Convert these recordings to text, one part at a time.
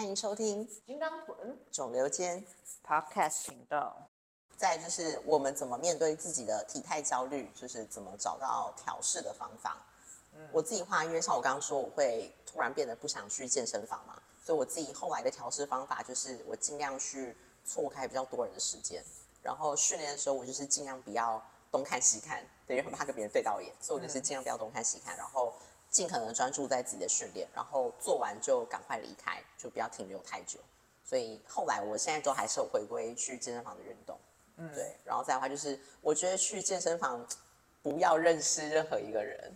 欢迎收听金刚臀肿瘤间。Podcast 频道。再就是我们怎么面对自己的体态焦虑，就是怎么找到调试的方法。我自己话，因为像我刚刚说，我会突然变得不想去健身房嘛，所以我自己后来的调试方法就是我尽量去错开比较多人的时间，然后训练的时候我就是尽量不要东看西看，对，因为怕跟别人对到眼，所以我就是尽量不要东看西看，然后尽可能专注在自己的训练，然后做完就赶快离开，就不要停留太久。所以后来我现在都还是有回归去健身房的运动，嗯，对，然后再的话就是我觉得去健身房不要认识任何一个人，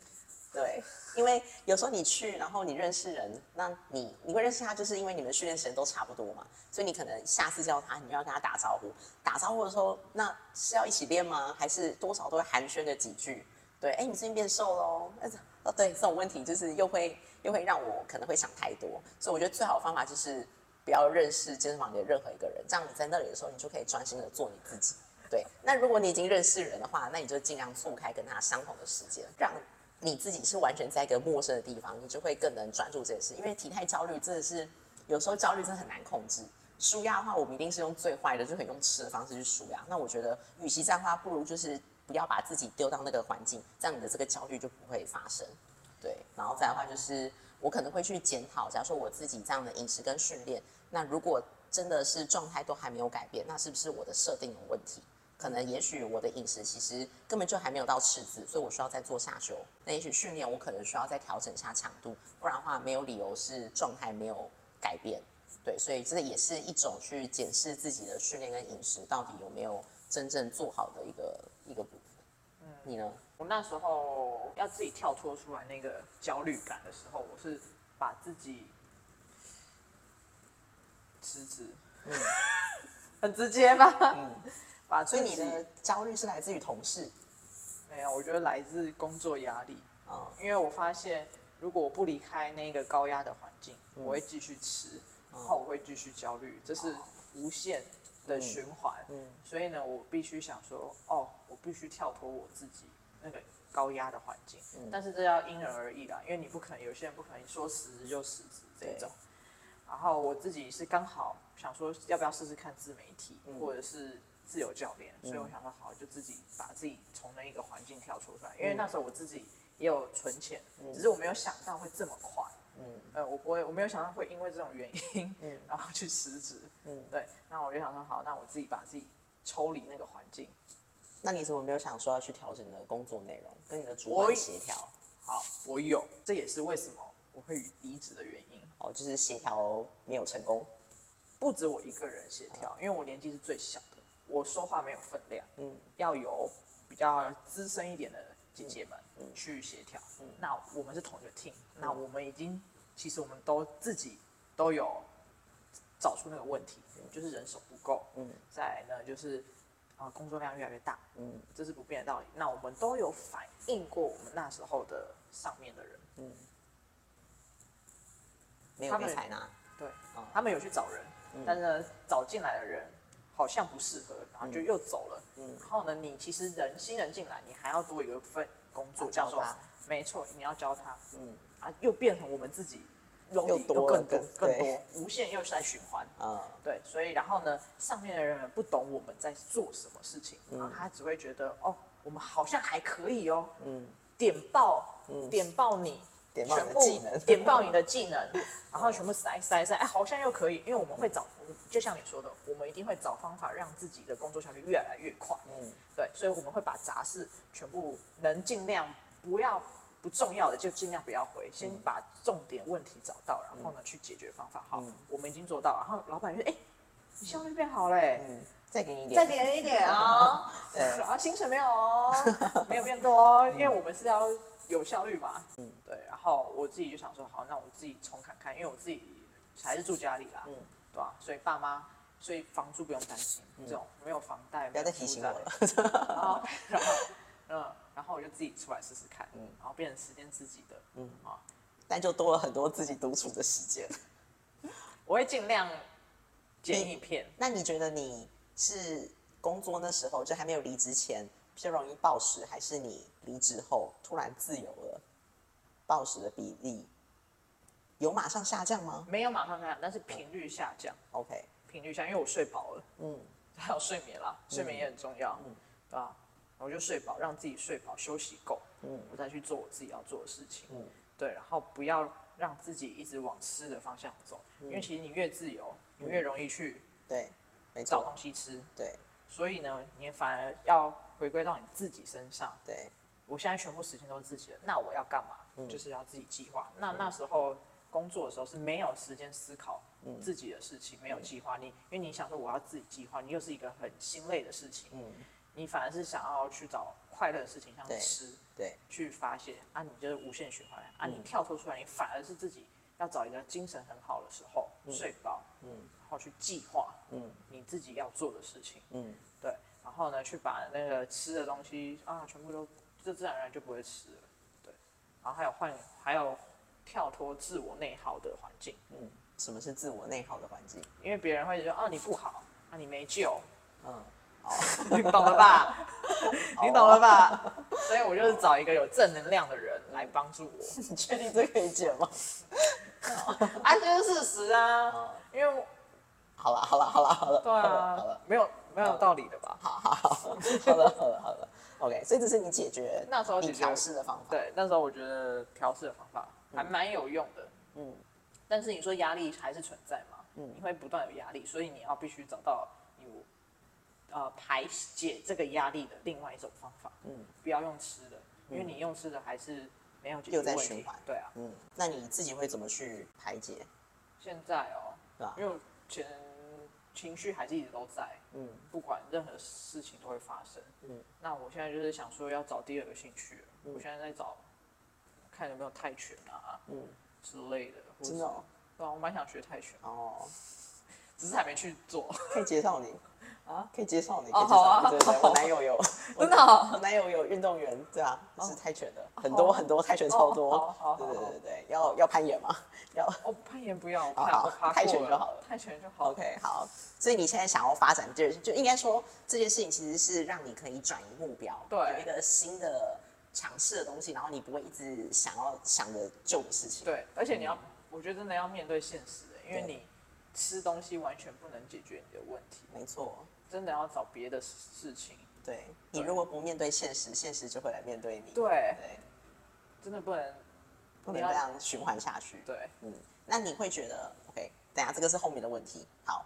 对，因为有时候你去，然后你认识人，那你你会认识他，就是因为你们训练时间都差不多嘛，所以你可能下次叫他，你就要跟他打招呼，打招呼的时候，那是要一起练吗？还是多少都会寒暄个几句？对，哎，你最近变瘦喽？那哦，对，这种问题就是又会又会让我可能会想太多，所以我觉得最好的方法就是不要认识健身房里的任何一个人，这样你在那里的时候，你就可以专心的做你自己。对，那如果你已经认识人的话，那你就尽量错开跟他相同的时间，让你自己是完全在一个陌生的地方，你就会更能专注这件事。因为体态焦虑真的是有时候焦虑真的很难控制。舒压的话，我们一定是用最坏的，就可以用吃的方式去舒压。那我觉得，与其这样的话，不如就是不要把自己丢到那个环境，这样你的这个焦虑就不会发生。对，然后再的话就是，我可能会去检讨，假如说我自己这样的饮食跟训练，那如果真的是状态都还没有改变，那是不是我的设定有问题？可能也许我的饮食其实根本就还没有到赤字，所以我需要再做下修。那也许训练我可能需要再调整一下强度，不然的话没有理由是状态没有改变。对，所以这也是一种去检视自己的训练跟饮食到底有没有真正做好的一个。你呢？我那时候要自己跳脱出来那个焦虑感的时候，我是把自己辞职，嗯，很直接吧？嗯，把所以你的焦虑是来自于同事。没有，我觉得来自工作压力，啊、因为我发现如果我不离开那个高压的环境，我会继续吃，然后我会继续焦虑，这是无限的循环。嗯所以呢，我必须想说，哦，我必须跳脱我自己那个高压的环境。嗯但是这要因人而异啦，因为你不可能有些人不可能说辞职就辞职这种。然后我自己是刚好想说，要不要试试看自媒体、嗯或者是自由教练，所以我想说，好，就自己把自己从那一个环境跳出来。因为那时候我自己也有存钱，只是我没有想到会这么快。嗯呃，我不会，我没有想到会因为这种原因，嗯 然后去辞职。嗯，对，那我就想说，好，那我自己把自己抽离那个环境。那你怎么没有想说要去调整你的工作内容，跟你的主我管协调？好，我有，这也是为什么我会离职的原因。哦，就是协调没有成功。不止我一个人协调，因为我年纪是最小的，我说话没有分量，嗯要有比较资深一点的姐姐们去协调。那我们是同一个 team，那我们已经其实我们都自己都有找出那个问题，就是人手不够，嗯。再来呢就是啊、工作量越来越大，嗯。这是不变的道理。那我们都有反映过我们那时候的上面的人，嗯，没有他们被采纳。对，哦。他们有去找人，但是呢，找进来的人好像不适合，然后就又走了。嗯。然后呢，你其实人新人进来，你还要多一个份工作，叫做他。没错，你要教他。嗯。啊，又变成我们自己容又易又更多更对。更多，无限又是在循环。啊对，所以然后呢，上面的人们不懂我们在做什么事情，然后他只会觉得哦，我们好像还可以哦，嗯，点爆，嗯。点爆你，点爆你的技能。点爆你的技能，然后全部塞塞塞，哎，好像又可以，因为我们会找，就像你说的，我们一定会找方法让自己的工作效率越来越快，嗯。对，所以我们会把杂事全部能尽量不要不重要的就尽量不要回，先把重点问题找到，然后呢去解决方法。好，嗯。我们已经做到，然后老板就说，哎，你效率变好嘞。嗯，再给你一点，再给一点哦，对。然 后薪水没有哦，没有变多哦，因为我们是要有效率嘛。嗯。嗯，对。然后我自己就想说，好，那我自己重看看，因为我自己还是住家里啦，嗯对吧、所以爸妈，所以房租不用担心，这种没有房贷，不要再提醒我了。然后，然后，嗯，然后我就自己出来试试看，嗯然后变成时间自己的，嗯嗯啊，但就多了很多自己独处的时间。我会尽量剪影片。那你觉得你是工作那时候就还没有离职前比较容易暴食，还是你离职后突然自由了，暴食的比例有马上下降吗没有马上下降，但是频率下降，？OK，频率下降，因为我睡饱了，嗯还有睡眠啦，睡眠也很重要，嗯对吧？我就睡饱，让自己睡饱，休息够，嗯我再去做我自己要做的事情，嗯对，然后不要让自己一直往吃的方向走，嗯因为其实你越自由，你越容易去对，没找，东西吃，对所以呢，你反而要回归到你自己身上。对，我现在全部时间都是自己的，那我要干嘛？嗯就是要自己计划。那那时候工作的时候是没有时间思考嗯。自己的事情，没有计划。你因为你想说我要自己计划，你又是一个很心累的事情，嗯。你反而是想要去找快乐的事情，像吃，对，去发泄。啊，你就是无限循环啊，你嗯。跳脱出来，你反而是自己要找一个精神很好的时候，睡饱，嗯。然后去计划嗯。你自己要做的事情。嗯。对，然后呢，去把那个吃的东西啊，全部都就自然而然就不会吃了。对，然后还有换，还有跳脱自我内耗的环境，嗯，什么是自我内耗的环境？因为别人会觉得哦你不好，啊你没救，嗯，你懂了吧？你懂了吧？所以我就是找一个有正能量的人来帮助我，你确定这可以剪吗？啊这是事实啊，嗯因为我好了好了好了好了，对啊好了啊，没有没有道理的吧？好好好好了好了好了，OK，所以这是你解决那时候解决调试的方法。对，那时候我觉得调试的方法还蛮有用的。嗯但是你说压力还是存在嘛？嗯你会不断有压力，所以你要必须找到有呃排解这个压力的另外一种方法，嗯不要用吃的，因为你用吃的还是没有解决问题循环对啊，嗯，那你自己会怎么去排解？现在哦，对吧因？为我前情绪还是一直都在，嗯不管任何事情都会发生。嗯那我现在就是想说要找第二个兴趣我现在在找看有没有泰拳啊嗯，之类的，或真的哦？对啊，我蛮想学泰拳，哦，只是还没去做。可以介绍你。啊，可以介绍你，哦可以介绍啊。你对对，对我男友有，真的哦我男友有运动员，对啊，是泰拳的，很多很多泰拳超哦多好好，对对好。对对对，要要攀岩吗？要哦，攀岩不要，我好好我爬泰拳就好了泰拳就好。OK 好，所以你现在想要发展第二，就应该说这件事情其实是让你可以转移目标，对。有一个新的尝试的东西，然后你不会一直想要想着旧的事情，对，而且你要，我觉得真的要面对现实的，因为你吃东西完全不能解决你的问题，没错。真的要找别的事情。对你如果不面对现实，现实就会来面对你。对，对，真的不能，不能这样循环下去。对，嗯，那你会觉得 OK？等下这个是后面的问题。好，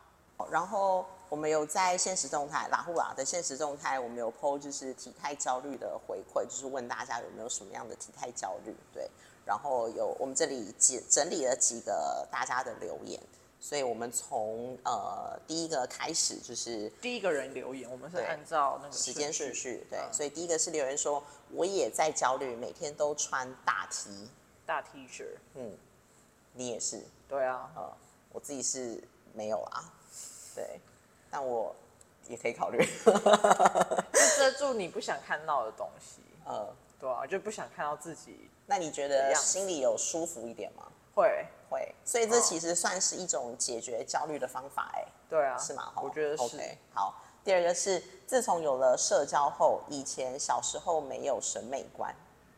然后我们有在现实动态拉呼啦的现实动态，我们有 PO 就是体态焦虑的回馈，就是问大家有没有什么样的体态焦虑。对，然后有我们这里几整理了几个大家的留言，所以我们从呃第一个开始就是第一个人留言，我们是按照那个时间顺序，对，嗯。所以第一个是留言说我也在焦虑，每天都穿大 T，大 T 恤，嗯，你也是，对啊，呃，我自己是没有啊，对，但我也可以考虑，就遮住你不想看到的东西，嗯，对啊，就不想看到自己那你觉得心里有舒服一点吗？会，会，所以这哦其实算是一种解决焦虑的方法、哎、对啊，是吗？我觉得是好。第二个是，自从有了社交后，以前小时候没有审美观，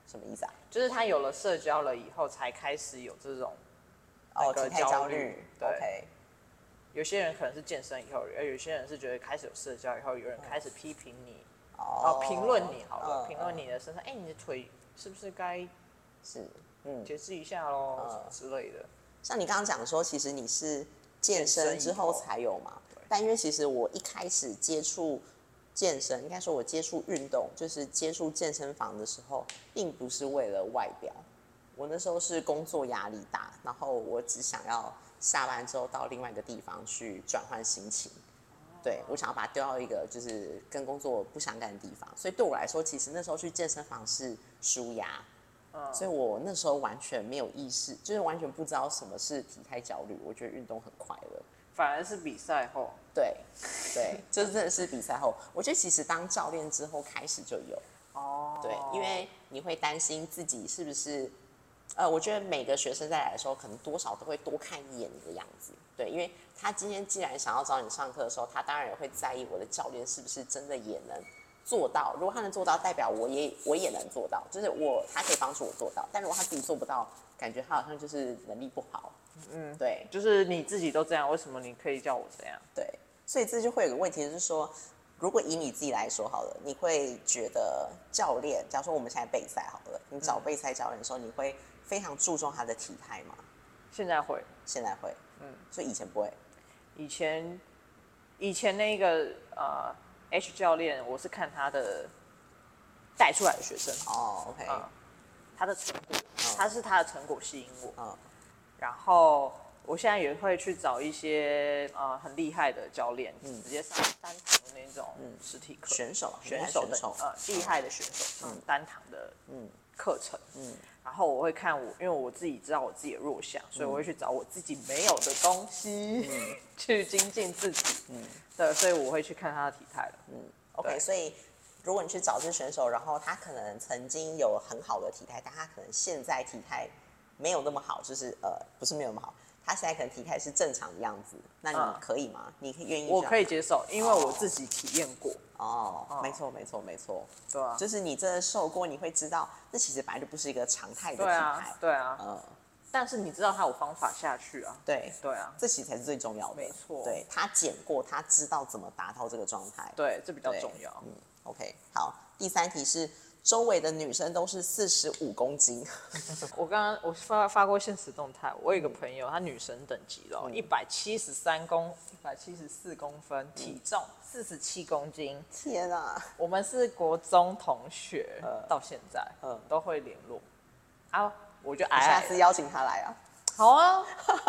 什么意思啊？就是他有了社交了以后，才开始有这种，哦，那个体态焦焦虑虑对有些人可能是健身以后，而有些人是觉得开始有社交以后，有人开始批评你，哦。哦，评论你好了，嗯评论你的身材，哎，你的腿是不是该是，嗯，节制一下喽，之类的。像你刚刚讲说，其实你是健身之后才有嘛对，但因为其实我一开始接触健身，应该说我接触运动，就是接触健身房的时候，并不是为了外表，我那时候是工作压力大，然后我只想要下班之后到另外一个地方去转换心情。对，我想要把它丢到一个就是跟工作不相干的地方，所以对我来说，其实那时候去健身房是舒压，嗯，所以我那时候完全没有意识，就是完全不知道什么是体态焦虑。我觉得运动很快乐，反而是比赛后，对，对，这真的是比赛后，我觉得其实当教练之后开始就有，哦，对，因为你会担心自己是不是，呃，我觉得每个学生在来的时候，可能多少都会多看一眼你的样子，对，因为他今天既然想要找你上课的时候，他当然也会在意我的教练是不是真的也能做到。如果他能做到，代表我也我也能做到，就是我他可以帮助我做到。但如果他自己做不到，感觉他好像就是能力不好。嗯，对就是你自己都这样，为什么你可以叫我这样？对，所以这就会有个问题，就是说，如果以你自己来说好了，你会觉得教练，假如说我们现在备赛好了，你找备赛教练的时候，你会非常注重他的体态吗？现在会，现在会，嗯，所以以前不会。以前以前那个呃 H 教练，我是看他的带出来的学生，哦，OK，嗯。他的成果，他是他的成果吸引我。嗯。然后我现在也会去找一些呃很厉害的教练，直接上单堂的那种实体课，选手啊选手的呃厉害的选手嗯单堂的嗯。课程，嗯然后我会看我，因为我自己知道我自己的弱项，所以我会去找我自己没有的东西、去精进自己。嗯对，所以我会去看他的体态了。嗯，OK，所以如果你去找这选手，然后他可能曾经有很好的体态，但他可能现在体态没有那么好，就是呃不是没有那么好，他现在可能体态是正常的样子，那你嗯可以吗？你可以愿意？我可以。接受，因为我自己体验过，哦，哦没错没错没错，对啊，就是你真的受过，你会知道，那其实本来就不是一个常态的体对啊态，。对啊。嗯，但是你知道他有方法下去啊，对，对啊，这其实才是最重要的。没错对他减过，他知道怎么达到这个状态。对，这比较重要。嗯，OK，好，第三题是周围的女生都是四十五公斤，我刚刚我发发过现实动态，我有一个朋友，她女神等级了，嗯一百七十三公，一百七十四公分，体重四十七公斤。天啊！我们是国中同学，呃到现在嗯都会联络。啊，我就你矮矮，下次邀请她来啊？好啊，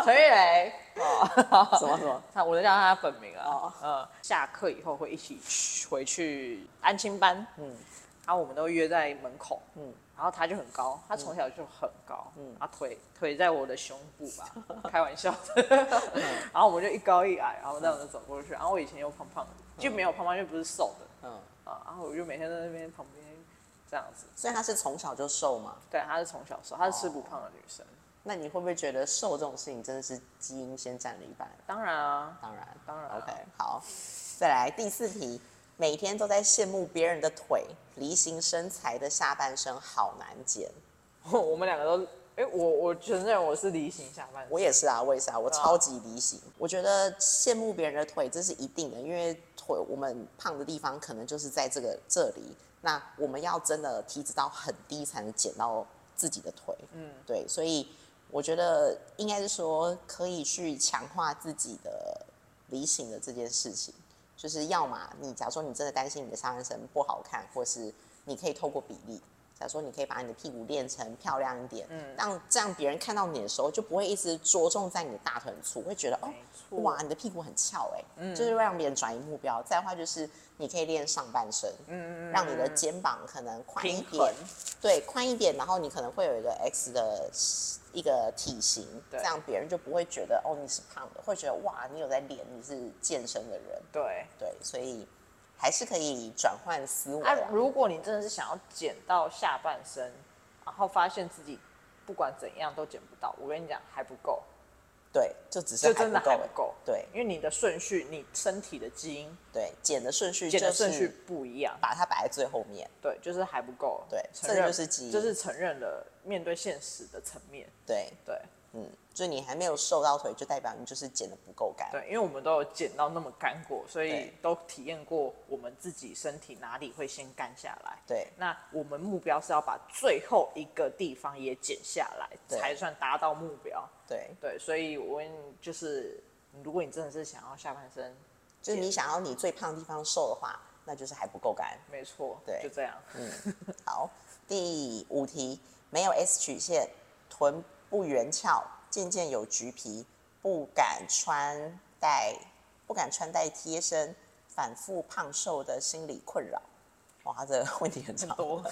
陈玉雷，哦，什 么什么？他我就叫他本名啊哦。嗯，下课以后会一起去回去安亲班，嗯然后我们都约在门口，嗯。然后他就很高，他从小就很高，嗯，他腿腿在我的胸部吧，开玩笑的，然后我们就一高一矮，然后这样子走过去，然后我以前又胖胖的，就没有胖胖，就不是瘦的。嗯，啊，然后我就每天在那边旁边这样子，所以她是从小就瘦嘛？对，她是从小瘦，她是吃不胖的女生，那你会不会觉得瘦这种事情真的是基因先占了一半？当然啊，当然，当然啊。OK，好，再来第四题，每天都在羡慕别人的腿，梨形身材的下半身好难减。我们两个都，哎，我我承认我是梨形下半身，我也是啊，我也是啊，我超级梨形。我觉得羡慕别人的腿这是一定的，因为腿我们胖的地方可能就是在这个这里。那我们要真的体脂到很低才能减到自己的腿。嗯，对，所以我觉得应该是说可以去强化自己的梨形的这件事情。就是要么你假如说你真的担心你的上半身不好看，或是你可以透过比例，假如说你可以把你的屁股练成漂亮一点，嗯让这样别人看到你的时候就不会一直着重在你的大腿很粗，会觉得哦哇你的屁股很翘哎、嗯就是会让别人转移目标。再的话就是你可以练上半身，嗯嗯让你的肩膀可能宽一点对，宽一点，然后你可能会有一个 X 的一个体型，对这样别人就不会觉得哦你是胖的，会觉得哇你有在练，你是健身的人，对。对，所以还是可以转换思维啊啊，。如果你真的是想要减到下半身，然后发现自己不管怎样都减不到，我跟你讲还不够，对，就只是就真的还不够，还不够。对因为你的顺序，你身体的基因对，减的顺序减的顺序不一样，把它摆在最后面，对，就是还不够。对承认这就是基因就是承认了面对现实的层面。对，对嗯，就你还没有瘦到腿，就代表你就是减的不够干，对，因为我们都有减到那么干过，所以都体验过我们自己身体哪里会先干下来。对那我们目标是要把最后一个地方也减下来，才算达到目标。对，对，所以我跟你就是，如果你真的是想要下半身，就是你想要你最胖的地方瘦的话，那就是还不够干。没错，对就这样。嗯好，第五题，没有 S 曲线，臀不圆翘，渐渐有橘皮，不敢穿戴，不敢穿戴贴身，反复胖瘦的心理困扰。哇，他这个问题很长。很多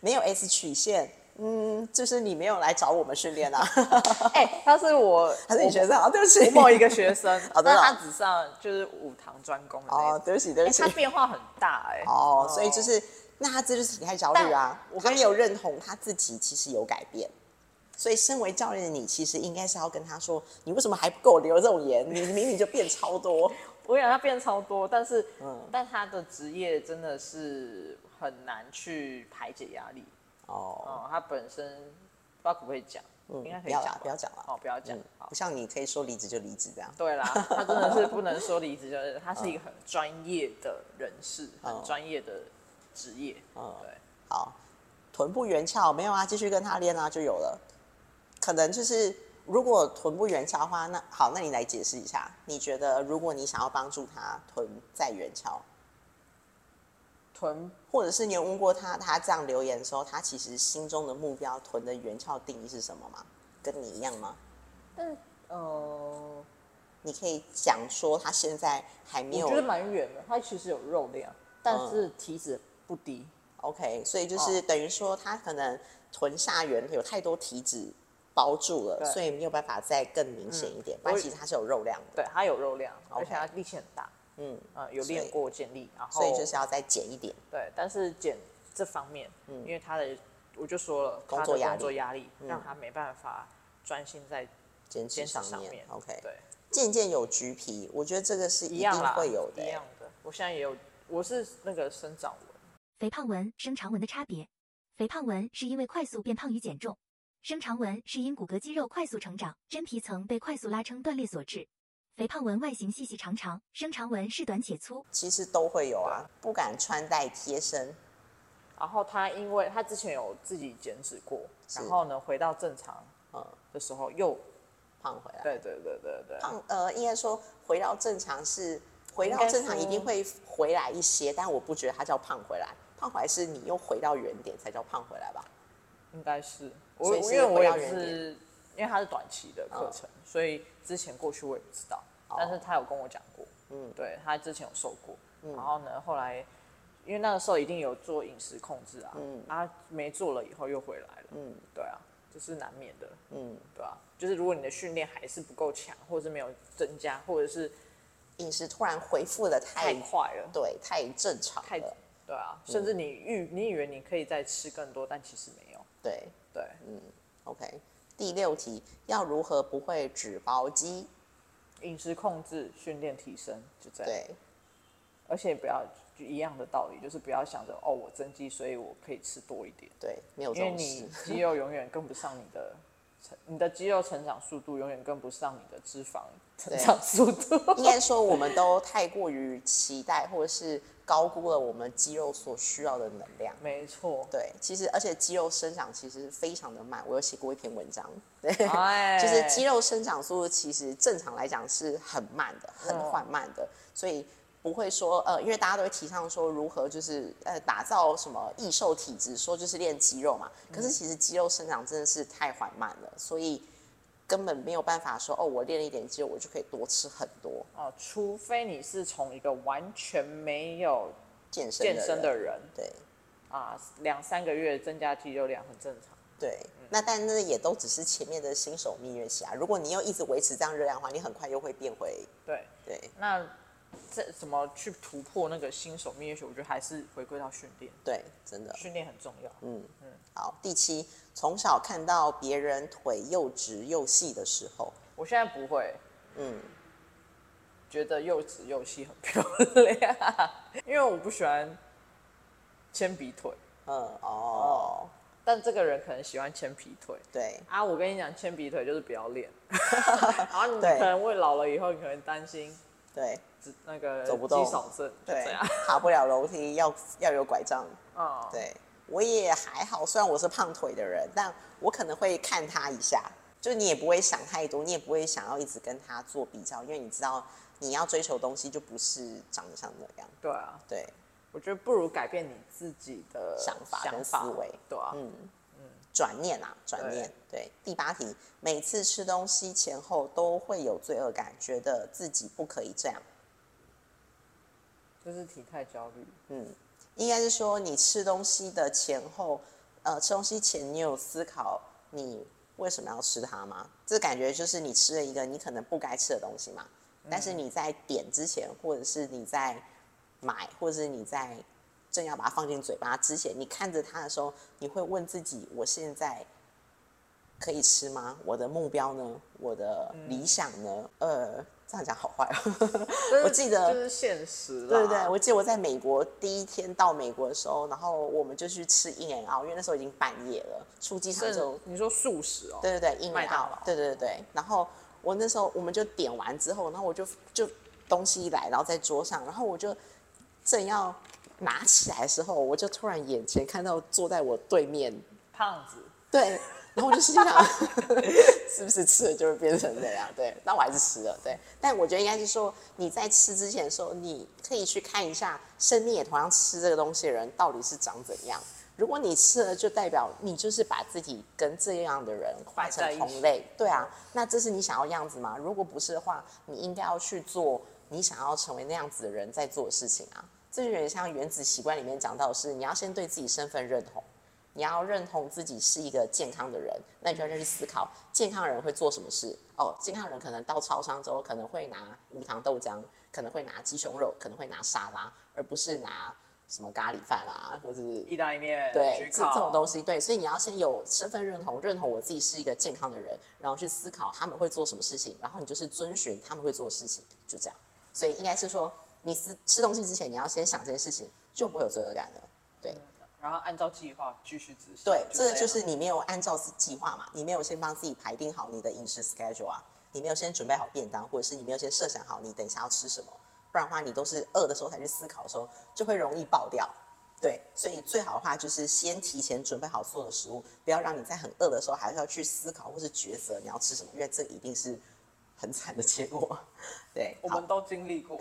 没有 S 曲线，嗯，就是你没有来找我们训练啊，哎、他是我，他是你我学生啊？对不起我，某一个学生，好的他只上就是五堂专攻的哦，种。对不起，对哎、不起他。变化很大哎、哦，所以就是，那他这就是体态焦虑啊。我他没有认同他自己其实有改变，所以身为教练的你，其实应该是要跟他说，你为什么还不给我留这种颜？你明明就变超多。我跟你讲，他变超多，但是，嗯但他的职业真的是很难去排解压力。哦，哦、他本身不知道可不可以讲，应该可以讲吧，不要讲了。哦，不要讲嗯，不像你可以说离职就离职这样。对啦，他真的是不能说离职，就是他是一个很专业的人士，嗯很专业的职业。嗯对，好，臀部圆翘没有啊，继续跟他练啊就有了。可能就是如果臀部圆翘的话，那好，那你来解释一下，你觉得如果你想要帮助他臀再圆翘，臀或者是你有问过他，他这样留言的时候，他其实心中的目标臀的圆翘定义是什么吗？跟你一样吗？但呃，你可以讲说他现在还没有我觉得蛮远的，他其实有肉量，但嗯是体脂不低。OK，所以哦就是等于说他可能臀下缘有太多体脂包住了，所以没有办法再更明显一点，不然其实它是有肉量的。对，它有肉量，而且它力气很大。嗯，呃，有练过健力，然后所以就是要再减一点。对，但是减这方面，嗯因为他的我就说了，工作压力工作压力嗯让他没办法专心在减脂坚持上面上面。，OK，对，渐渐有橘皮，我觉得这个是一定一样啦，会有的、一样的。我现在也有，我是那个生长纹，肥胖纹、生长纹的差别。肥胖纹是因为快速变胖与减重，生长纹是因骨骼肌肉快速成长，真皮层被快速拉撑断裂所致。肥胖纹外形细细长长，生长纹是短且粗。其实都会有啊，不敢穿戴贴身，然后他因为他之前有自己减脂过，然后呢回到正常嗯，的时候又胖回来。对对对对对，胖呃，应该说回到正常是回到正常一定会回来一些，但我不觉得它叫胖回来，胖回来是你又回到原点才叫胖回来吧？应该是我因为我也是因为它是短期的课程，所以之前过去我也不知道，但是他有跟我讲过，嗯。对他之前有受过，然后呢后来因为那个时候一定有做饮食控制啊，嗯啊没做了以后又回来了，嗯。对啊，这是难免的，嗯，对啊，就是如果你的训练还是不够强，或者是没有增加，或者是饮食突然恢复的太太快了，对太正常太了，对啊，甚至你预你以为你可以再吃更多，但其实没有，对对，嗯，OK。第六题，要如何不会脂包肌？饮食控制、训练提升，就这样。对，而且不要就一样的道理，就是不要想着哦，我增肌，所以我可以吃多一点，对，没有因为你。肌肉永远跟不上你的成，你的肌肉成长速度永远跟不上你的脂肪成长速度。应该说，我们都太过于期待，或者是高估了我们肌肉所需要的能量。没错，对，其实而且肌肉生长其实非常的慢，我有写过一篇文章，对，哎就是肌肉生长速度其实正常来讲是很慢的，很嗯缓慢的，所以不会说呃，因为大家都会提倡说如何就是呃打造什么易瘦体质，说就是练肌肉嘛，可嗯是其实肌肉生长真的是太缓慢了，所以根本没有办法说哦，我练了一点肌肉，我就可以多吃很多哦，除非你是从一个完全没有健身健身的人，对。啊，两三个月增加肌肉量很正常。对，嗯那但那也都只是前面的新手蜜月期啊。如果你又一直维持这样热量的话，你很快又会变回对，对那这怎么去突破那个新手蜜月期？我觉得还是回归到训练，对，真的。训练很重要。嗯嗯。好，第七，从小看到别人腿又直又细的时候，我现在不会，嗯，觉得又直又细很漂亮，因为我不喜欢铅笔腿，嗯哦，但这个人可能喜欢铅笔腿对啊。我跟你讲，铅笔腿就是不要练，然后你对可能会老了以后，你可能担心对只那个走不动肌少症，对。，爬不了楼梯要要有拐杖。哦，对我也还好，虽然我是胖腿的人，但我可能会看他一下，就你也不会想太多，你也不会想要一直跟他做比较，因为你知道你要追求的东西就不是长得像那样。对啊，对，我觉得不如改变你自己的想法跟思维对啊，嗯，转念啊，转念。对，第八题，每次吃东西前后都会有罪恶感，觉得自己不可以这样。就是体态焦虑。嗯，应该是说你吃东西的前后，呃，吃东西前你有思考你为什么要吃它吗？这感觉就是你吃了一个你可能不该吃的东西嘛。但是你在点之前，或者是你在买，或者是你在正要把它放进嘴巴之前，你看着它的时候，你会问自己：我现在可以吃吗？我的目标呢？我的理想呢？呃，这样讲好坏哦。我记得就是现实啦，对对对，我记得我在美国第一天到美国的时候，然后我们就去吃 In and Out，因为那时候已经半夜了，出机场是就你说素食哦，对对对，In 麦 and Out，劳对对对对。然后我那时候我们就点完之后，然后我就就东西一来，然后在桌上，然后我就正要拿起来的时候，我就突然眼前看到坐在我对面，胖子，对，然后我就心想，是不是吃了就会变成这样？对，那我还是吃了，对。但我觉得应该是说，你在吃之前的时候，你可以去看一下，身边也同样吃这个东西的人到底是长怎样。如果你吃了，就代表你就是把自己跟这样的人画成同类，对啊。那这是你想要样子吗？如果不是的话，你应该要去做你想要成为那样子的人在做的事情啊。这就有点像《原子习惯》里面讲到的是，你要先对自己身份认同。你要认同自己是一个健康的人，那你就要去思考健康人会做什么事。哦，健康人可能到超商之后可能会拿无糖豆浆，可能会拿鸡胸肉，可能会拿沙拉，而不是拿什么咖喱饭啊，或者是意大利面，对这这种东西。对，所以你要先有身份认同，认同我自己是一个健康的人，然后去思考他们会做什么事情，然后你就是遵循他们会做的事情，就这样。所以应该是说，你吃吃东西之前，你要先想这件事情，就不会有罪恶感了。对。然后按照计划继续执行。对，这样就是你没有按照计划嘛，你没有先帮自己排定好你的饮食 schedule 啊，你没有先准备好便当，或者是你没有先设想好你等一下要吃什么，不然的话你都是饿的时候才去思考的时候，就会容易爆掉。对，所以最好的话就是先提前准备好所有的食物，不要让你在很饿的时候还是要去思考或是抉择你要吃什么，因为这一定是很惨的结果。对，我们都经历过。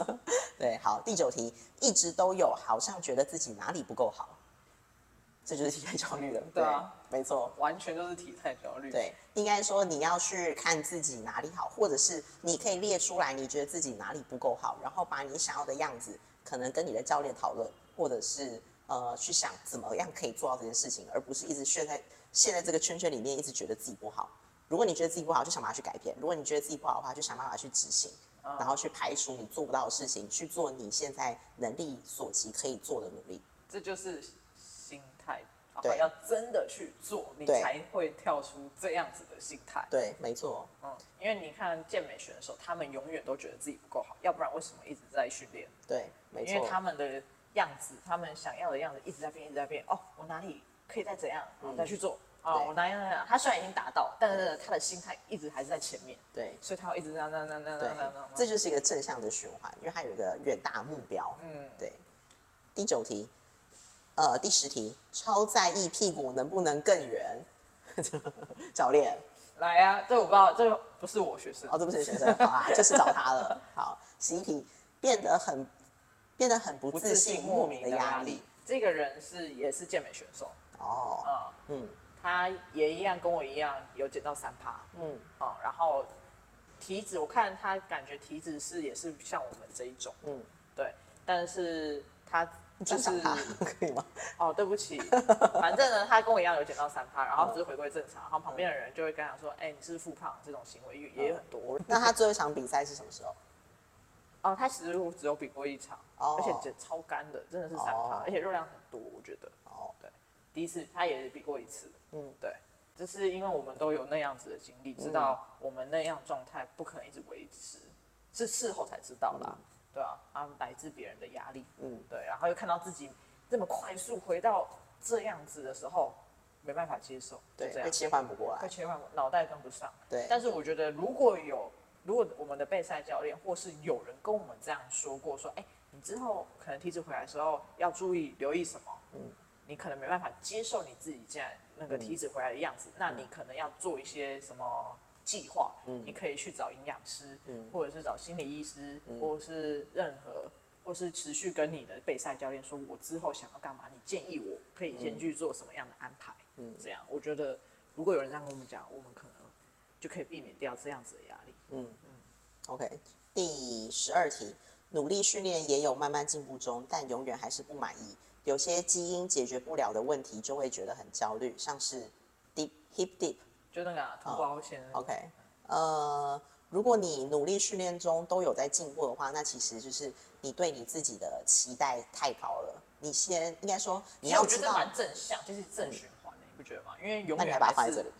对，好，第九题，一直都有，好像觉得自己哪里不够好，这就是体态焦虑了。对啊，没错。完全都是体态焦虑。对，应该说你要去看自己哪里好，或者是你可以列出来你觉得自己哪里不够好，然后把你想要的样子，可能跟你的教练讨论，或者是呃去想怎么样可以做到这件事情，而不是一直陷在陷在这个圈圈里面，一直觉得自己不好。如果你觉得自己不好，就想办法去改变；如果你觉得自己不好的话，就想办法去执行，然后去排除你做不到的事情，去做你现在能力所及可以做的努力。这就是心态，然后对要真的去做，你才会跳出这样子的心态。对，没错，嗯，因为你看健美选手，他们永远都觉得自己不够好，要不然为什么一直在训练？对，没因为，他们的样子，他们想要的样子一直在变，一直在变。哦，我哪里可以再怎样，我再去做。哦，对我哪样哪样，他虽然已经达到，但是他的心态一直还是在前面，对。所以他会一直这样、这样、这样、这样、这样、这就是一个正向的循环，因为他有一个远大目标。嗯，对。第九题，呃，第十题，超在意屁股能不能更圆？教练，来啊，这我不知道，这不是我学生。哦，这不是学生，好啊，就是找他了。好，十一题，变得很变得很不不自信，莫名的压力。。这个人是也是健美选手，哦，嗯，嗯他也一样跟我一样有减到三趴，嗯，哦，然后体脂我看他感觉体脂是也是像我们这一种，嗯，对，但是他就是 可以吗？哦，对不起，反正呢，他跟我一样有减到三趴，然后只是回归正常，然后旁边的人就会跟他说，哎、你是不是复胖？这种行为也也有很多。那他最后一场比赛是什么时候？哦，他其实我只有比过一场，哦。而且减超干的，真的是三趴，哦。而且热量很多，我觉得。哦，对，第一次他也比过一次，嗯，对，就是因为我们都有那样子的经历，知道我们那样状态不可能一直维持，是事后才知道啦，对啊，啊，来自别人的压力，嗯，对，然后又看到自己这么快速回到这样子的时候，没办法接受，就对，这样会，切换不过来。会切换，脑袋跟不上。对，但是我觉得，如果有如果我们的备赛教练或是有人跟我们这样说过，说，哎、你之后可能体脂回来的时候要注意留意什么，嗯你可能没办法接受你自己现在那个体脂回来的样子，那你可能要做一些什么计划，嗯你可以去找营养师，嗯或者是找心理医师，嗯或者是任何。或是持续跟你的备赛教练说，我之后想要干嘛？你建议我可以先去做什么样的安排？嗯这样我觉得，如果有人这样跟我们讲，我们可能就可以避免掉这样子的压力。嗯嗯，OK，第十二题，努力训练也有慢慢进步中，但永远还是不满意。有些基因解决不了的问题，就会觉得很焦虑，像是 deep hip deep，。就那个啊土包线、OK，呃，如果你努力训练中都有在进步的话，那其实就是你对你自己的期待太高了。你先应该说你要知道，我觉得蛮正向，就是正循不觉得吗？因为永那你远还把它放在这里？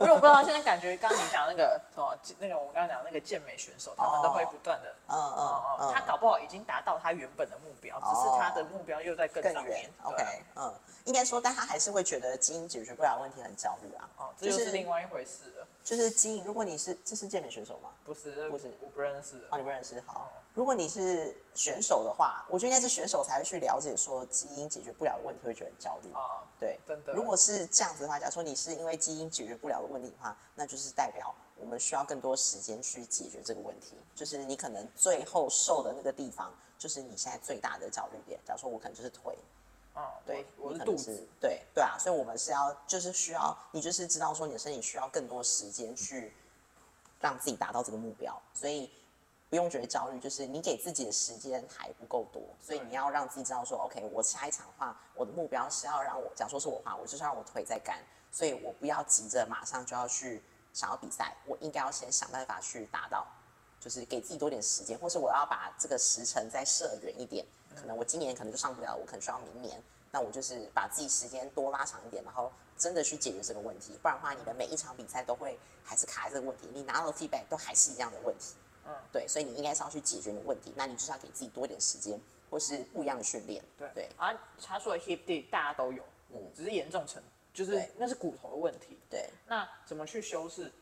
因为我不知道现在感觉，刚刚你讲那个什么，那个我刚刚讲那个健美选手，他们都会不断的，嗯嗯哦嗯，他搞不好已经达到他原本的目标，只是他的目标又在更更远。，OK，嗯，应该说，但他还是会觉得基因解决不了问题很焦虑啊。哦，这就是另外一回事了。就是基因，如果你是这是健美选手吗？不是，不是我不认识。哦，你不认识。好，如果你是选手的话，我觉得应该是选手才会去了解说基因解决不了的问题，会觉得很焦虑。啊，对，真的如果是这样子的话，假如说你是因为基因解决不了的问题的话，那就是代表我们需要更多时间去解决这个问题。就是你可能最后瘦的那个地方，就是你现在最大的焦虑点。假如说我可能就是腿，嗯，对，我我你可能是肚子。对对啊，所以我们是要就是需要你就是知道说你的身体需要更多时间去让自己达到这个目标，所以不用觉得焦虑，就是你给自己的时间还不够多，所以你要让自己知道说，OK，我下一场的话，我的目标是要让我，假如说是我的话，我就是让我腿在干，所以我不要急着马上就要去想要比赛，我应该要先想办法去达到。就是给自己多点时间，或是我要把这个时程再设远一点。可能我今年可能就上不了，我可能需要明年。那我就是把自己时间多拉长一点，然后真的去解决这个问题。不然的话，你的每一场比赛都会还是卡在这个问题，你拿到的 feedback 都还是一样的问题。嗯，对，所以你应该是要去解决你的问题。那你就是要给自己多一点时间，或是不一样的训练。对对啊，他说的 hip d 大家都有，嗯只是严重程，就是那是骨头的问题。对，那怎么去修饰？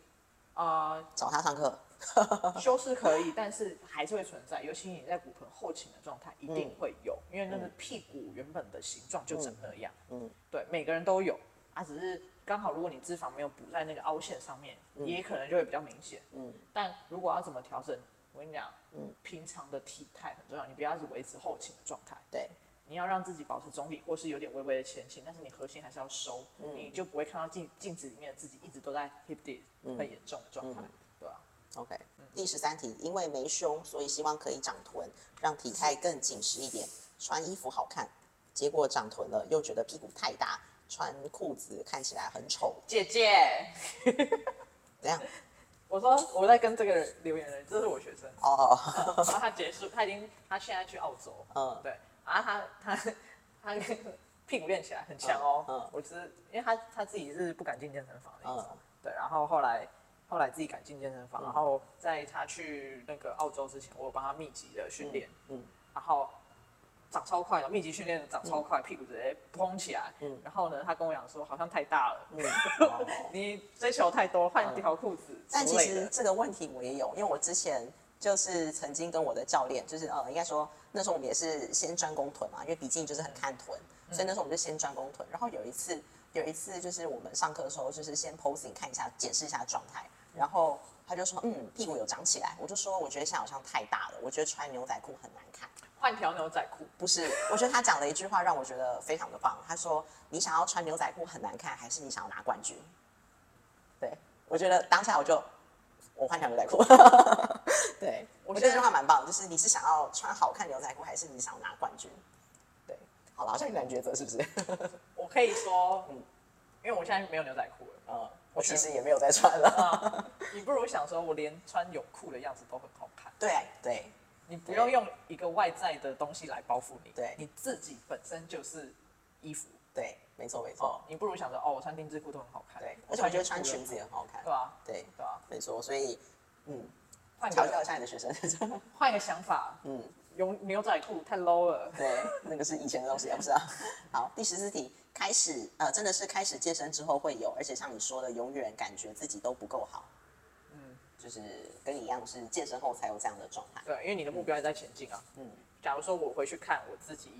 啊、找他上课。修饰可以，但是还是会存在，尤其你在骨盆后倾的状态，一定会有，因为那个屁股原本的形状就长那样。嗯，对，每个人都有啊，只是刚好如果你脂肪没有补在那个凹陷上面，也可能就会比较明显。嗯，但如果要怎么调整，我跟你讲，嗯，平常的体态很重要，你不要是维持后倾的状态。对，你要让自己保持中立，或是有点微微的前倾，但是你核心还是要收，你就不会看到镜镜子里面的自己一直都在 hip dip 很严重的状态，对吧、OK，第十三题，因为没胸，所以希望可以长臀，让体态更紧实一点，穿衣服好看。结果长臀了，又觉得屁股太大，穿裤子看起来很丑。姐姐，怎样？我说我在跟这个留言人，这是我学生，哦，然后他结束，他已经他现在去澳洲，嗯。对，然后他他他屁股练起来很强哦，嗯嗯。我只是因为他他自己是不敢进健身房的那种，嗯。对，然后后来后来自己敢进健身房，然后在他去那个澳洲之前，我有帮他密集的训练，嗯。然后长超快的，密集训练长超快，屁股直接嘭起来，嗯。然后呢，他跟我讲说好像太大了，嗯，哦 你追求太多，换一条裤子但其实这个问题我也有，因为我之前就是曾经跟我的教练，就是呃，应该说那时候我们也是先专攻臀嘛，因为毕竟就是很看臀，所以那时候我们就先专攻臀。然后有一次，有一次就是我们上课的时候，就是先 posing 看一下，检视一下状态，然后他就说，嗯，屁股有长起来，我就说我觉得现在好像太大了，我觉得穿牛仔裤很难看。换条牛仔裤。不是，我觉得他讲了一句话让我觉得非常的棒。他说：“你想要穿牛仔裤很难看，还是你想要拿冠军？”对，我觉得当下我就我换条牛仔裤。对，我觉得这句话蛮棒，就是你是想要穿好看牛仔裤，还是你想要拿冠军？对，好了，好像有点抉择，是不是？我可以说，嗯，因为我现在没有牛仔裤了，嗯，我其实也没有在穿了。啊，你不如想说，我连穿泳裤的样子都很好看，对对你不用用一个外在的东西来包覆你，对你自己本身就是衣服，对，没错没哦错，，你不如想着，哦，我穿丁字裤都很好看，对，而且我觉得穿裙子也很好看对。吧？对，对啊？没错，所以嗯，换调教一个下你的学生。换一个想法，嗯。用牛仔裤太 low 了，对，那个是以前的东西，不是啊。好，第十四题，开始呃，真的是开始健身之后会有，而且像你说的，永远感觉自己都不够好，嗯，就是跟你一样是健身后才有这样的状态。对，因为你的目标也在前进啊。嗯假如说我回去看我自己，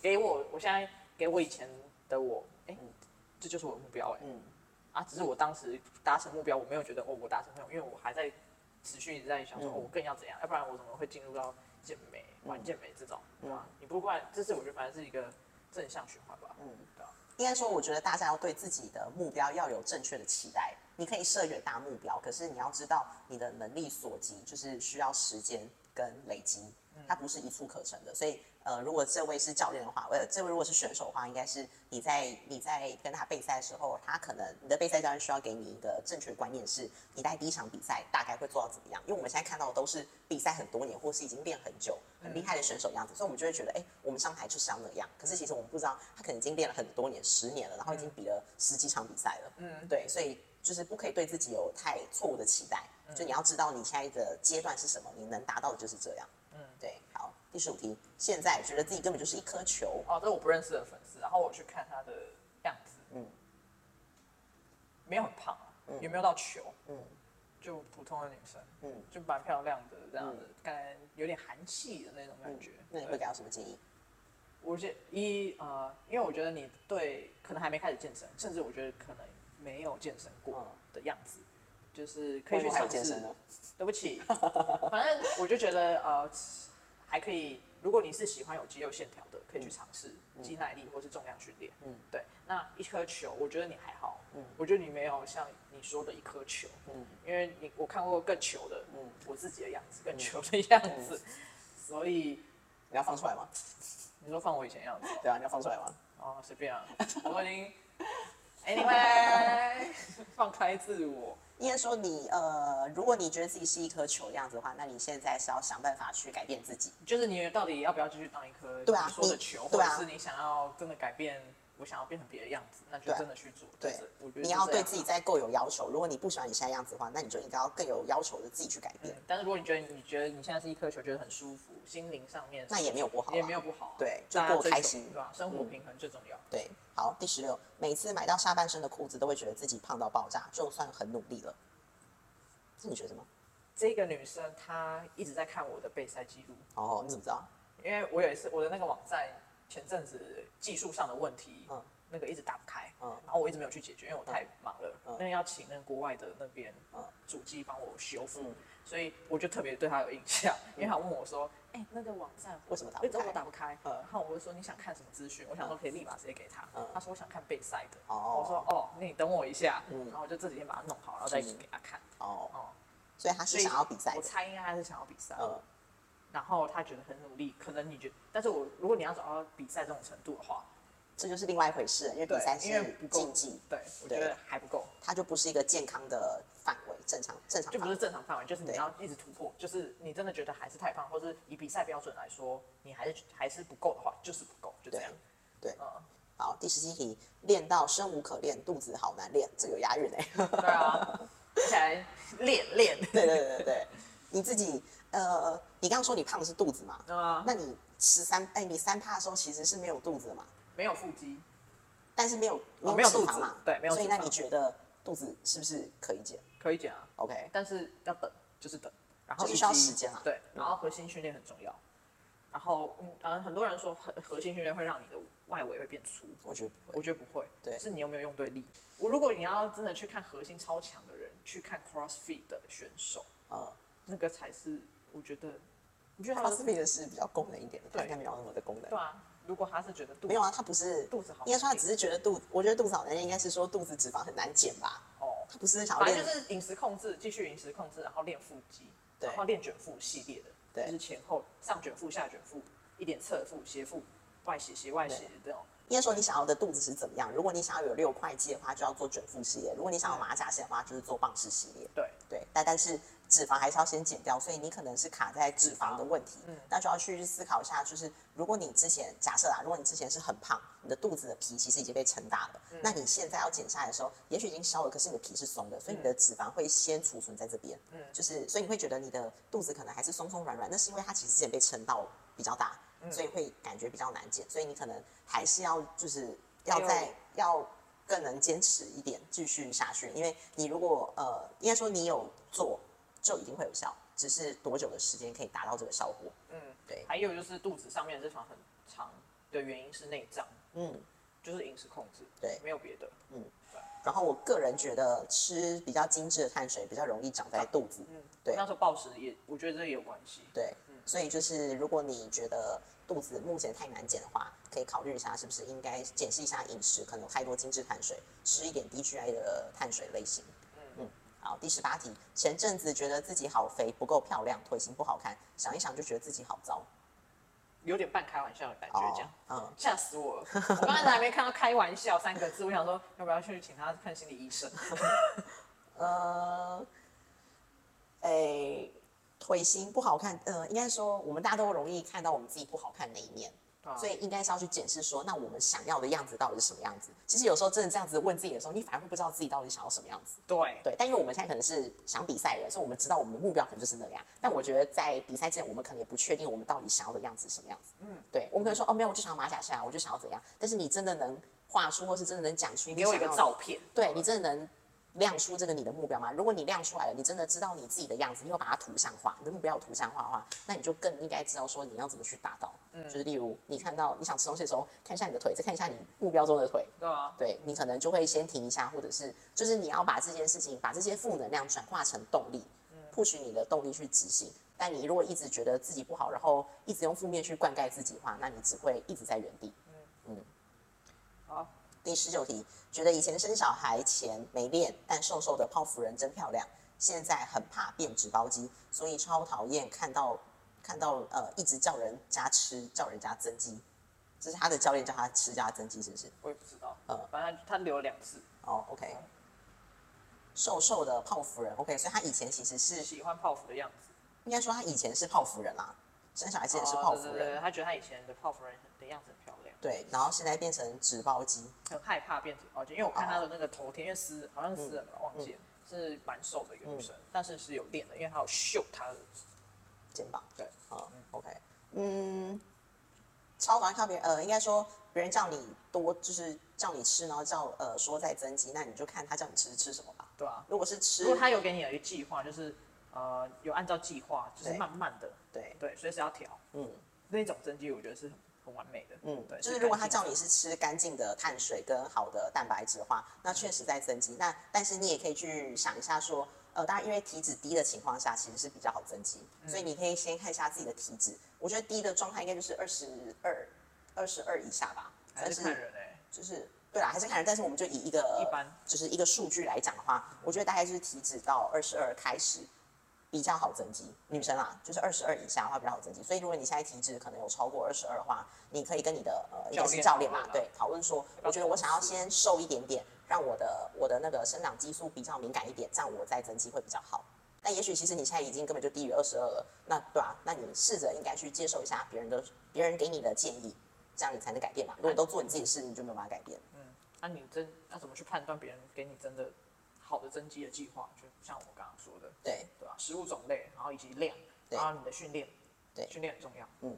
给我我现在给我以前的我，哎、这就是我的目标哎、嗯啊，只是我当时达成目标，我没有觉得哦，我达成目标，因为我还在持续一直在想说，嗯哦，我更要怎样，要不然我怎么会进入到健美、玩健美这种，对吧？嗯你不管，这是我觉得反正是一个正向循环吧，嗯，对啊？应该说，我觉得大家要对自己的目标要有正确的期待。你可以设远大目标，可是你要知道你的能力所及，就是需要时间跟累积，它不是一蹴可成的。所以呃，如果这位是教练的话，呃，这位如果是选手的话，应该是你在你在跟他备赛的时候，他可能你的备赛教练需要给你一个正确的观念，是你在第一场比赛大概会做到怎么样？因为我们现在看到的都是比赛很多年，或是已经练很久、很厉害的选手样子，所以我们就会觉得，哎，我们上台就是要那样。可是其实我们不知道，他可能已经练了很多年，十年了，然后已经比了十几场比赛了。嗯，对，所以就是不可以对自己有太错误的期待，就你要知道你现在的阶段是什么，你能达到的就是这样。嗯，对，好。第十五题，现在觉得自己根本就是一颗球。哦，这是我不认识的粉丝，然后我去看他的样子，嗯，没有很胖啊，也没有到球，嗯，就普通的女生，嗯，就蛮漂亮的这样子，感觉有点韩气的那种感觉。那你会给他什么建议？我觉一呃，因为我觉得你对可能还没开始健身，甚至我觉得可能没有健身过的样子，就是可以去尝试。对不起，反正我就觉得呃，还可以。如果你是喜欢有肌肉线条的，可以去尝试肌耐力或是重量训练。嗯，对。那一颗球，我觉得你还好。嗯，我觉得你没有像你说的一颗球。嗯，因为你我看过更球的，嗯，我自己的样子更球的样子，所以你要放出来吗？你说放我以前样子？对啊，你要放出来吗？哦，随便啊，我已经。Anyway，放开自我。应该说你呃，如果你觉得自己是一颗球的样子的话，那你现在是要想办法去改变自己。就是你到底要不要继续当一颗对啊说的球，或者是你想要真的改变，我想要变成别的样子，那就真的去做。对，你要对自己再够有要求。如果你不喜欢你现在样子的话，那你就应该要更有要求的自己去改变。但是如果你觉得你觉得你现在是一颗球，觉得很舒服，心灵上面那也没有不好，也没有不好。对，就过开心，对吧？生活平衡最重要。对，好，第十六，每次买到下半身的裤子，都会觉得自己胖到爆炸，就算很努力了。是你觉得什么？这个女生她一直在看我的备赛记录。哦，你怎么知道？因为我有一次我的那个网站前阵子技术上的问题，嗯，那个一直打不开，嗯，然后我一直没有去解决，因为我太忙了，嗯，那要请那国外的那边，嗯，主机帮我修复，所以我就特别对他有印象，因为他问我说，哎，那个网站为什么打不开？我打不开，嗯，然后我就说你想看什么资讯？我想说可以立马直接给他，他说我想看备赛的，哦，我说哦，那你等我一下，嗯，然后我就这几天把它弄好，然后再给他看，哦。哦。所以他是想要比赛，我猜应该他是想要比赛。嗯，然后他觉得很努力，可能你觉得，但是我如果你要找到比赛这种程度的话，这就是另外一回事，因为比赛是竞技，对，我觉得还不够，它就不是一个健康的范围，正常正常就不是正常范围，就是你要一直突破，就是你真的觉得还是太胖，或是以比赛标准来说，你还是还是不够的话，就是不够，就这样。对，嗯，好，第十七题，练到生无可恋，肚子好难练，这有押韵哎。对啊。起来练练，对对对对，你自己呃，你刚刚说你胖的是肚子嘛？啊，那你十三哎，你三趴的时候其实是没有肚子的嘛？没有腹肌，但是没有没有肚子嘛？对，没有。所以那你觉得肚子是不是可以减？可以减啊，OK，但是要等，就是等，然后需要时间啊。对，然后核心训练很重要。然后嗯嗯，很多人说核核心训练会让你的外围会变粗，我觉得我觉得不会，对，是你有没有用对力。我如果你要真的去看核心超强的人。去看 CrossFit 的选手，呃，那个才是我觉得，你觉得 CrossFit 的是比较功能一点的，对，应该没有那么的功能。对啊，如果他是觉得肚子没有啊，他不是肚子好，应该说他只是觉得肚，我觉得肚子好难，应该是说肚子脂肪很难减吧。哦，他不是想要练，就是饮食控制，继续饮食控制，然后练腹肌，然后练卷腹系列的，对，就是前后上卷腹、下卷腹，一点侧腹、斜腹、外斜、斜外斜这种。应该说你想要的肚子是怎么样？如果你想要有六块肌的话，就要做卷腹系列；如果你想要马甲线的话，就是做棒式系列。对对，但但是脂肪还是要先减掉，所以你可能是卡在脂肪的问题。嗯，那就要去思考一下，就是如果你之前假设啊，如果你之前是很胖，你的肚子的皮其实已经被撑大了，那你现在要减下来的时候，也许已经消了，可是你的皮是松的，所以你的脂肪会先储存在这边。嗯，就是所以你会觉得你的肚子可能还是松松软软，那是因为它其实之前被撑到比较大，所以会感觉比较难减，所以你可能还是要就是。要再要更能坚持一点，继续下去。因为你如果呃，应该说你有做，就一定会有效，只是多久的时间可以达到这个效果。嗯，对。还有就是肚子上面脂肪很长的原因是内脏，嗯，就是饮食控制，对，没有别的。嗯，然后我个人觉得吃比较精致的碳水比较容易长在肚子。嗯，对。那时候暴食也，我觉得这也有关系。对，所以就是如果你觉得。肚子目前太难减的话，可以考虑一下是不是应该检视一下饮食，可能有太多精致碳水，吃一点低 GI 的碳水类型。第十八题，前阵子觉得自己好肥，不够漂亮，腿型不好看，想一想就觉得自己好糟。有点半开玩笑的感觉，这样哦，嗯，吓死我了。我刚才还没看到“开玩笑”三个字，我想说要不要去请他看心理医生？呃，诶，腿型不好看，呃，应该说我们大家都容易看到我们自己不好看的那一面，啊所以应该是要去检视说，那我们想要的样子到底是什么样子？其实有时候真的这样子问自己的时候，你反而会不知道自己到底想要什么样子。对，对，但因为我们现在可能是想比赛人，所以我们知道我们的目标可能就是那样。但我觉得在比赛之前，我们可能也不确定我们到底想要的样子是什么样子。嗯，对，我们可能说哦，没有，我就想要马甲线啊，我就想要怎样。但是你真的能画出，或是真的能讲出你给我一个照片，对你真的能亮出这个你的目标吗？如果你亮出来了，你真的知道你自己的样子，你有把它图像化，你的目标有图像化的话，那你就更应该知道说你要怎么去达到。嗯，就是例如你看到你想吃东西的时候，看一下你的腿，再看一下你目标中的腿，对啊，对你可能就会先停一下，或者是就是你要把这件事情，把这些负能量转化成动力，迫使你的动力去执行。但你如果一直觉得自己不好，然后一直用负面去灌溉自己的话，那你只会一直在原地。嗯嗯好，第十九题，觉得以前生小孩前没练，但瘦瘦的泡芙人真漂亮，现在很怕变纸包鸡，所以超讨厌看到看到呃一直叫人家吃，叫人家增肌。这是他的教练叫他吃，叫他增肌，是不是？我也不知道，呃反正他他留了两次，哦，OK。瘦瘦的泡芙人，OK，所以他以前其实是喜欢泡芙的样子。应该说他以前是泡芙人啦，生小孩之前是泡芙人，哦对对对，他觉得他以前的泡芙人的样子很漂亮，对，然后现在变成纸包鸡，很害怕变纸包鸡，因为我看他的那个头贴，因为私好像是私人吧，忘记了，是蛮瘦的一个女生，但是是有练的，因为她有秀她的，肩膀，对，啊、o k 嗯，超讨厌看别人，呃，应该说别人叫你多，就是叫你吃，然后叫呃说在增肌，那你就看他叫你吃吃什么吧。对啊。如果是吃，如果他有给你一个计划，就是呃有按照计划，就是慢慢的，对，对，随时要调，嗯。那种增肌我觉得是很很完美的，嗯，对，就是如果他叫你是吃干净的碳水跟好的蛋白质的话，那确实在增肌。那但是你也可以去想一下说，呃，当然因为体脂低的情况下，其实是比较好增肌，所以你可以先看一下自己的体脂。我觉得低的状态应该就是二十二、二十二以下吧，还是看人哎、就是对啦，还是看人，但是我们就以一个一般。就是一个数据来讲的话，我觉得大概就是体脂到二十二开始比较好增肌，女生啊，就是二十二以下的话比较好增肌。所以如果你现在体脂可能有超过二十二的话，你可以跟你的呃应该是教练嘛对，讨论说，我觉得我想要先瘦一点点，让我的我的那个生长激素比较敏感一点，这样我再增肌会比较好。但也许其实你现在已经根本就低于二十二了，那对啊，那你试着应该去接受一下别人的别人给你的建议，这样你才能改变嘛。如果你都做你自己的事，你就没有办法改变。嗯，那、你真要怎么去判断别人给你真的好的增肌的计划？就像我刚刚说的，对，对吧？食物种类，然后以及量，对然后你的训练，对训练很重要。嗯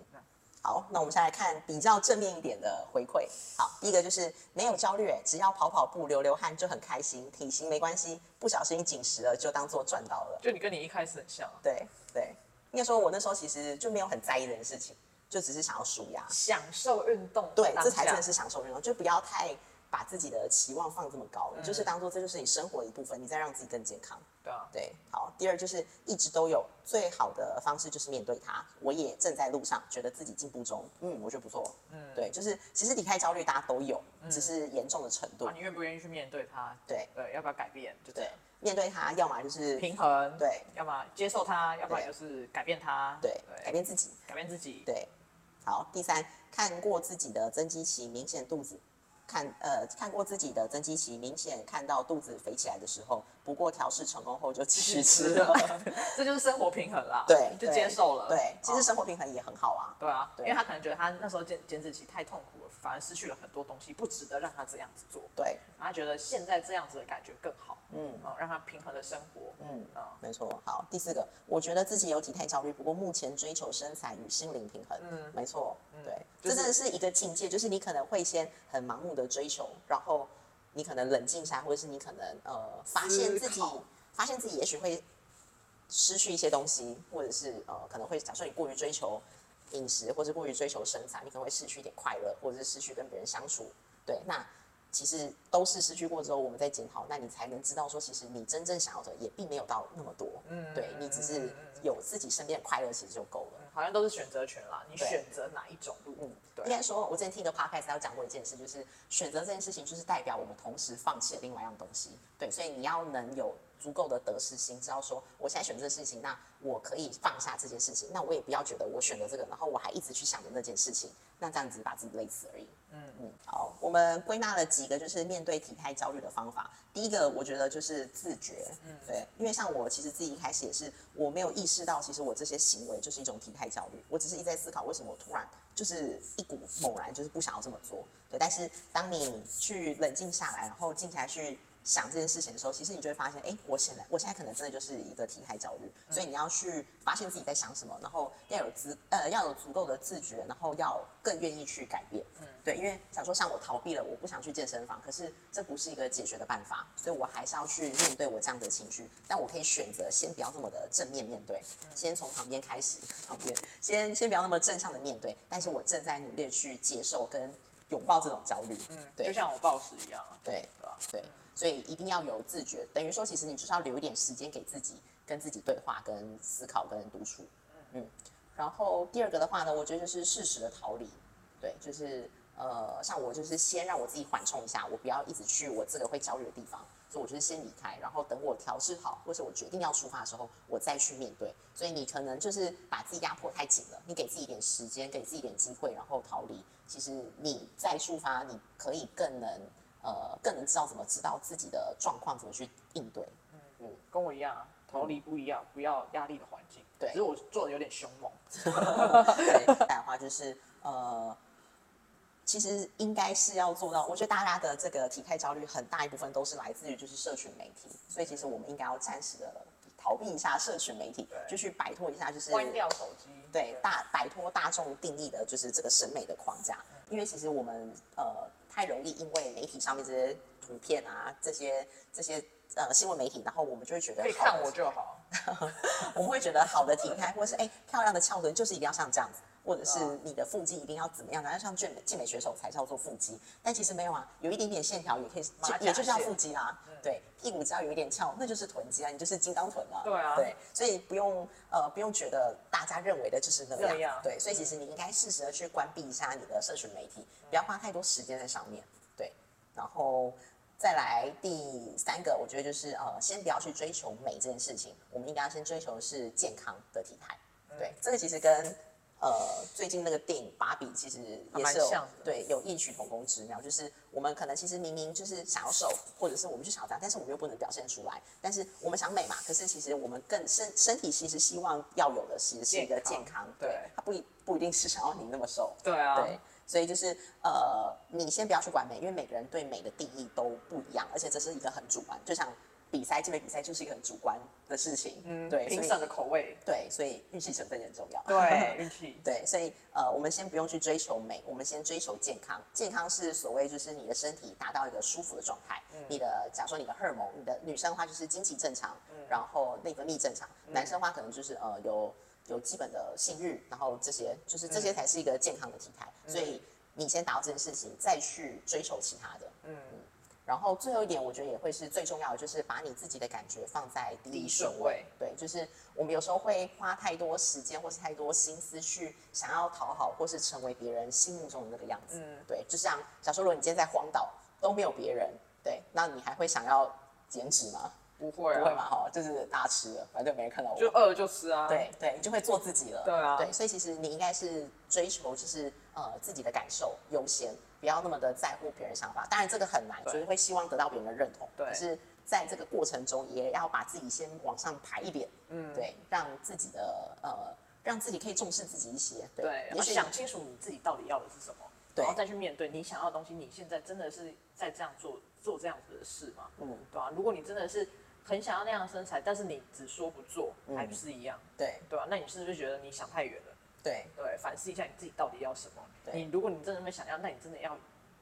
好，那我们先来看比较正面一点的回馈。好，第一个就是没有焦虑，只要跑跑步、流流汗就很开心，体型没关系，不小心紧实了就当做赚到了。就你跟你一开始很像啊，对对，应该说我那时候其实就没有很在意这件事情，就只是想要舒压。享受运动，对，这才真的是享受运动，就不要太把自己的期望放这么高，你就是当做这就是你生活的一部分，你再让自己更健康。对啊，对，好，第二就是一直都有最好的方式就是面对它。我也正在路上，觉得自己进步中，嗯，我觉得不错。嗯，对，就是其实离开焦虑大家都有，只是严重的程度。啊，你愿不愿意去面对它？对对，要不要改变？就对，面对它，要么就是平衡，对要么接受它，要不然就是改变它，对改变自己。改变自己，对，好，第三，看过自己的增肌期，明显肚子看呃看过自己的增肌期，明显看到肚子肥起来的时候，不过调试成功后就继续吃了。这就是生活平衡啦，对，就接受了，对，其实哦生活平衡也很好啊。对啊，对因为他可能觉得他那时候减减脂期太痛苦了，反而失去了很多东西，不值得让他这样子做。对，然后他觉得现在这样子的感觉更好，嗯嗯，让他平衡的生活，嗯。嗯，没错，好，第四个，我觉得自己有体态焦虑，不过目前追求身材与心灵平衡。嗯没错，对，就是这真的是一个境界，就是你可能会先很盲目的追求，然后你可能冷静下来，或者是你可能呃发现自己发现自己也许会失去一些东西，或者是呃可能会假设你过于追求饮食，或者过于追求身材，你可能会失去一点快乐，或者是失去跟别人相处。对，那其实都是失去过之后，我们再检讨，那你才能知道说，其实你真正想要的也并没有到那么多。嗯对你只是有自己身边的快乐，其实就够了。嗯好像都是选择权啦，你选择哪一种路，嗯，对应该说，我之前听一个 podcast 有讲过一件事，就是选择这件事情，就是代表我们同时放弃了另外一样东西。对，所以你要能有足够的得失心，知道说我现在选这个事情，那我可以放下这件事情，那我也不要觉得我选择这个，然后我还一直去想着那件事情，那这样子把自己累死而已。嗯嗯，好，我们归纳了几个就是面对体态焦虑的方法。第一个，我觉得就是自觉，嗯，对，因为像我其实自己一开始也是，我没有意识到，其实我这些行为就是一种体态焦虑，我只是一直在思考为什么我突然就是一股猛然就是不想要这么做，对。但是当你去冷静下来，然后静下来去。想这件事情的时候，其实你就会发现，哎，我现在我现在可能真的就是一个体态焦虑，所以你要去发现自己在想什么，然后要有自呃要有足够的自觉，然后要更愿意去改变。嗯，对，因为想说像我逃避了，我不想去健身房，可是这不是一个解决的办法，所以我还是要去面对我这样的情绪，但我可以选择先不要这么的正面面对，先从旁边开始，旁边先先不要那么正向的面对，但是我正在努力去接受跟拥抱这种焦虑。嗯，对，就像我暴食一样。对，对吧？对。所以一定要有自觉，等于说，其实你就是要留一点时间给自己，跟自己对话、跟思考、跟独处。嗯，然后第二个的话呢，我觉得就是适时的逃离。对，就是呃，像我就是先让我自己缓冲一下，我不要一直去我这个会焦虑的地方，所以我就是先离开，然后等我调试好，或者我决定要出发的时候，我再去面对。所以你可能就是把自己压迫太紧了，你给自己一点时间，给自己一点机会，然后逃离。其实你再出发，你可以更能。呃，更能知道怎么知道自己的状况，怎么去应对。嗯嗯，跟我一样啊，逃离不一样，不要压力的环境。对，只是我做的有点凶猛。对，的话就是呃，其实应该是要做到。我觉得大家的这个体态焦虑很大一部分都是来自于就是社群媒体，所以其实我们应该要暂时的逃避一下社群媒体，就去摆脱一下就是关掉手机。对，大摆脱大众定义的就是这个审美的框架，因为其实我们呃。太容易，因为媒体上面这些图片啊，这些这些呃新闻媒体，然后我们就会觉得可以看我就好，我们会觉得好的体态，或者是哎漂亮的翘臀，就是一定要像这样子。或者是你的腹肌一定要怎么样？然后像健美健美选手才叫做腹肌，但其实没有啊，有一点点线条也可以，也就叫腹肌啦。对，屁股只要有一点翘，那就是臀肌啊，你就是金刚臀嘛。对啊，对，所以不用呃不用觉得大家认为的就是那样。对，所以其实你应该适时的去关闭一下你的社群媒体，不要花太多时间在上面。对，然后再来第三个，我觉得就是呃先不要去追求美这件事情，我们应该要先追求的是健康的体态。对，这个其实跟。呃，最近那个电影《芭比》其实也是有对有异曲同工之妙，就是我们可能其实明明就是想要瘦，或者是我们就想要这样，但是我们又不能表现出来。但是我们想美嘛，可是其实我们更身身体其实希望要有的其实是一个健康，对，它不一不一定是想要你那么瘦，对啊，对，所以就是呃，你先不要去管美，因为每个人对美的定义都不一样，而且这是一个很主观，就像。比赛健美比赛就是一个很主观的事情，嗯，对，评审的口味，对，所以运气成分也很重要，对，运气，对，所以呃，我们先不用去追求美，我们先追求健康。健康是所谓就是你的身体达到一个舒服的状态，你的假如说你的荷尔蒙，你的女生的话就是经期正常，然后内分泌正常，男生的话可能就是呃有有基本的性欲，然后这些就是这些才是一个健康的体态。所以你先达到这件事情，再去追求其他的，嗯。然后最后一点，我觉得也会是最重要的，就是把你自己的感觉放在第一顺位。对，就是我们有时候会花太多时间或是太多心思去想要讨好或是成为别人心目中的那个样子。嗯，对，就像假如说，如果你今天在荒岛都没有别人，对，那你还会想要减脂吗？不会，不会嘛，哈，就是大吃了，反正没人看到我，就饿了就吃啊。对对，你就会做自己了。对啊，对，所以其实你应该是追求就是呃自己的感受优先。不要那么的在乎别人想法，当然这个很难，就是会希望得到别人的认同。对，可是在这个过程中，也要把自己先往上排一点。嗯，对，让自己的呃，让自己可以重视自己一些。对，你想清楚你自己到底要的是什么，然后再去面对你想要的东西。你现在真的是在这样做做这样子的事吗？嗯，对吧？如果你真的是很想要那样的身材，但是你只说不做，还不是一样？对，对吧？那你是不是觉得你想太远了？对对，反思一下你自己到底要什么。你如果你真的那么想要，那你真的要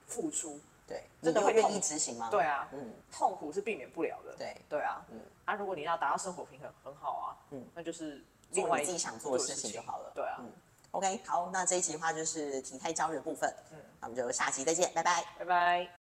付出。对，真的会愿意执行吗？对啊，嗯，痛苦是避免不了的。对对啊，嗯啊，如果你要达到生活平衡，很好啊，嗯，那就是做你自己想做的事情就好了。对啊，嗯，OK，好，那这一集的话就是体态焦虑的部分，嗯，那我们就下期再见，拜拜，拜拜。